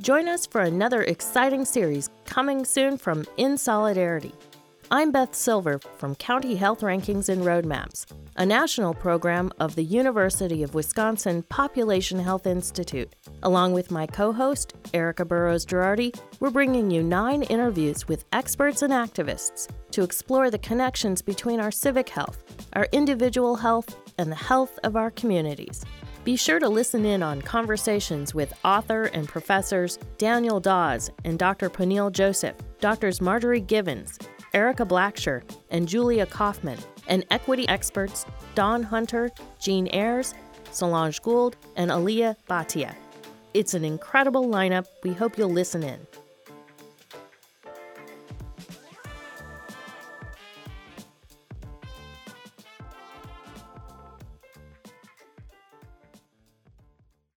Join us for another exciting series coming soon from In Solidarity. I'm Beth Silver from County Health Rankings and Roadmaps, a national program of the University of Wisconsin Population Health Institute. Along with my co host, Erica Burrows Girardi, we're bringing you nine interviews with experts and activists to explore the connections between our civic health, our individual health, and the health of our communities. Be sure to listen in on conversations with author and professors Daniel Dawes and Dr. Peniel Joseph, Doctors Marjorie Givens, Erika Blacksher, and Julia Kaufman, and equity experts Dawn Hunter, Jeanne Ayers, Solange Gould, and Aliyah Bhatia. It's an incredible lineup. We hope you'll listen in.